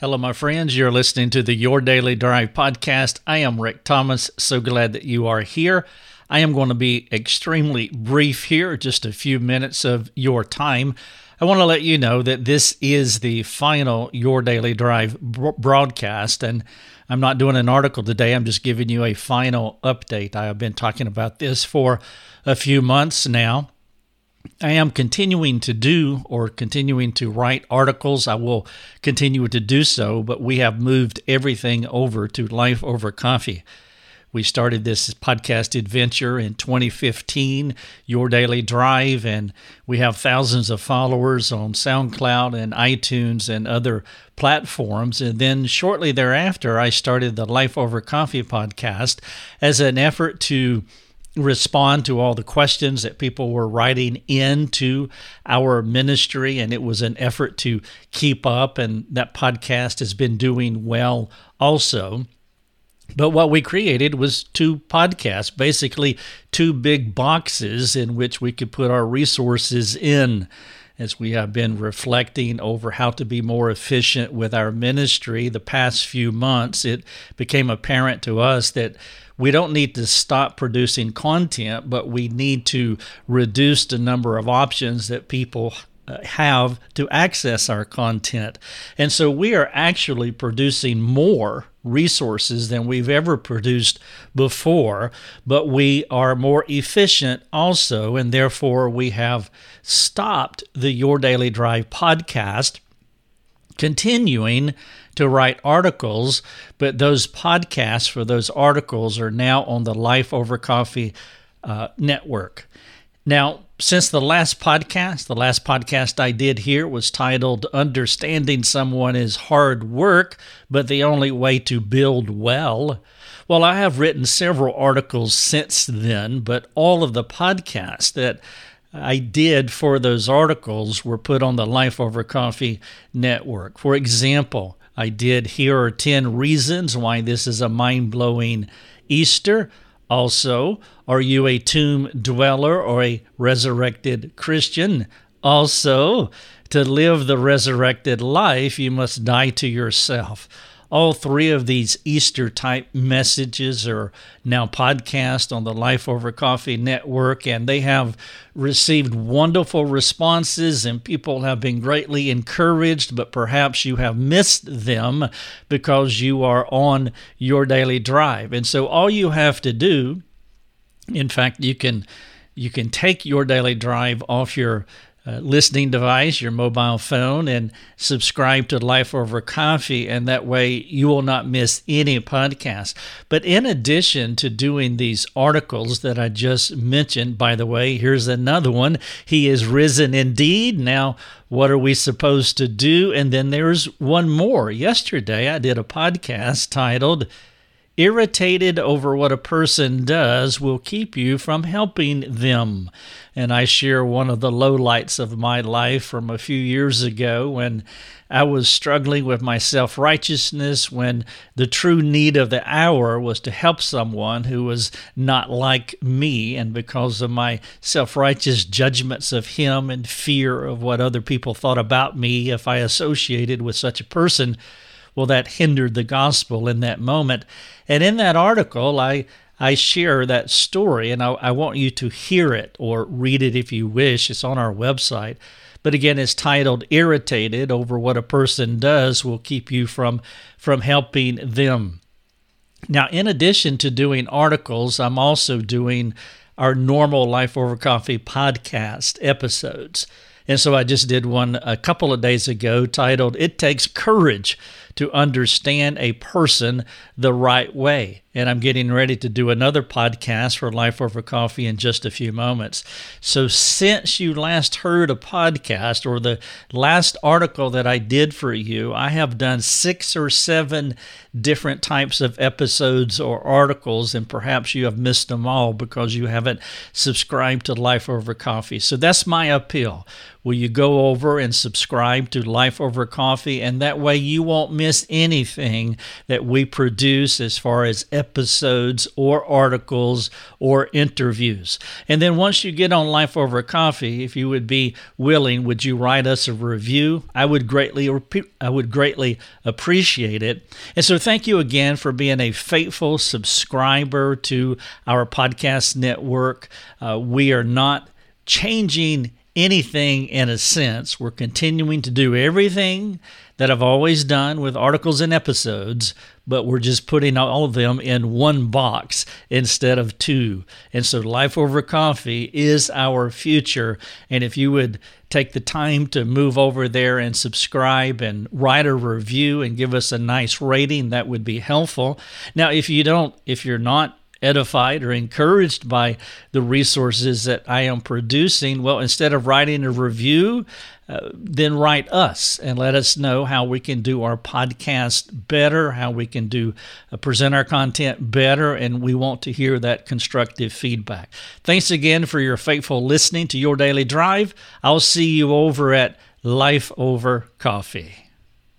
Hello, my friends. You're listening to the Your Daily Drive podcast. I am Rick Thomas. So glad that you are here. I am going to be extremely brief here, just a few minutes of your time. I want to let you know that this is the final Your Daily Drive broadcast, and I'm not doing an article today. I'm just giving you a final update. I have been talking about this for a few months now. I am continuing to do or continuing to write articles. I will continue to do so, but we have moved everything over to Life Over Coffee. We started this podcast adventure in 2015, Your Daily Drive, and we have thousands of followers on SoundCloud and iTunes and other platforms. And then shortly thereafter, I started the Life Over Coffee podcast as an effort to respond to all the questions that people were writing into our ministry and it was an effort to keep up and that podcast has been doing well also. But what we created was two podcasts basically two big boxes in which we could put our resources in as we have been reflecting over how to be more efficient with our ministry the past few months, it became apparent to us that we don't need to stop producing content, but we need to reduce the number of options that people have to access our content. And so we are actually producing more resources than we've ever produced before, but we are more efficient also, and therefore we have stopped the Your Daily Drive podcast, continuing to write articles, but those podcasts for those articles are now on the Life Over Coffee uh, network. Now, since the last podcast, the last podcast I did here was titled Understanding Someone is Hard Work, but the Only Way to Build Well. Well, I have written several articles since then, but all of the podcasts that I did for those articles were put on the Life Over Coffee network. For example, I did Here Are 10 Reasons Why This is a Mind Blowing Easter. Also, Are You a Tomb Dweller or a Resurrected Christian? Also, to live the resurrected life, you must die to yourself. All three of these Easter type messages are now podcast on the Life Over Coffee network, and they have received wonderful responses, and people have been greatly encouraged. But perhaps you have missed them because you are on your daily drive. And so, all you have to do, in fact, you can you can take your daily drive off your uh, listening device, your mobile phone, and subscribe to Life Over Coffee. And that way you will not miss any podcast. But in addition to doing these articles that I just mentioned, by the way, here's another one He is risen indeed. Now, what are we supposed to do? And then there's one more. Yesterday, I did a podcast titled, irritated over what a person does will keep you from helping them. And I share one of the lowlights of my life from a few years ago when I was struggling with my self righteousness, when the true need of the hour was to help someone who was not like me. And because of my self righteous judgments of him and fear of what other people thought about me if I associated with such a person, well, that hindered the gospel in that moment. And in that article, I I share that story, and I, I, want you to hear it or read it if you wish. It's on our website. But again, it's titled Irritated Over What a Person Does Will Keep You from, from Helping Them. Now, in addition to doing articles, I'm also doing our normal Life Over Coffee podcast episodes. And so I just did one a couple of days ago titled It Takes Courage to understand a person the right way. And I'm getting ready to do another podcast for Life Over Coffee in just a few moments. So, since you last heard a podcast or the last article that I did for you, I have done six or seven different types of episodes or articles, and perhaps you have missed them all because you haven't subscribed to Life Over Coffee. So, that's my appeal. Will you go over and subscribe to Life Over Coffee? And that way you won't miss anything that we produce as far as episodes or articles or interviews. And then once you get on Life Over Coffee, if you would be willing, would you write us a review? I would greatly I would greatly appreciate it. And so thank you again for being a faithful subscriber to our podcast network. Uh, we are not changing anything in a sense. We're continuing to do everything that I've always done with articles and episodes, but we're just putting all of them in one box instead of two. And so Life Over Coffee is our future. And if you would take the time to move over there and subscribe and write a review and give us a nice rating, that would be helpful. Now, if you don't, if you're not edified or encouraged by the resources that I am producing, well, instead of writing a review, uh, then write us and let us know how we can do our podcast better, how we can do uh, present our content better, and we want to hear that constructive feedback. Thanks again for your faithful listening to Your Daily Drive. I'll see you over at Life Over Coffee.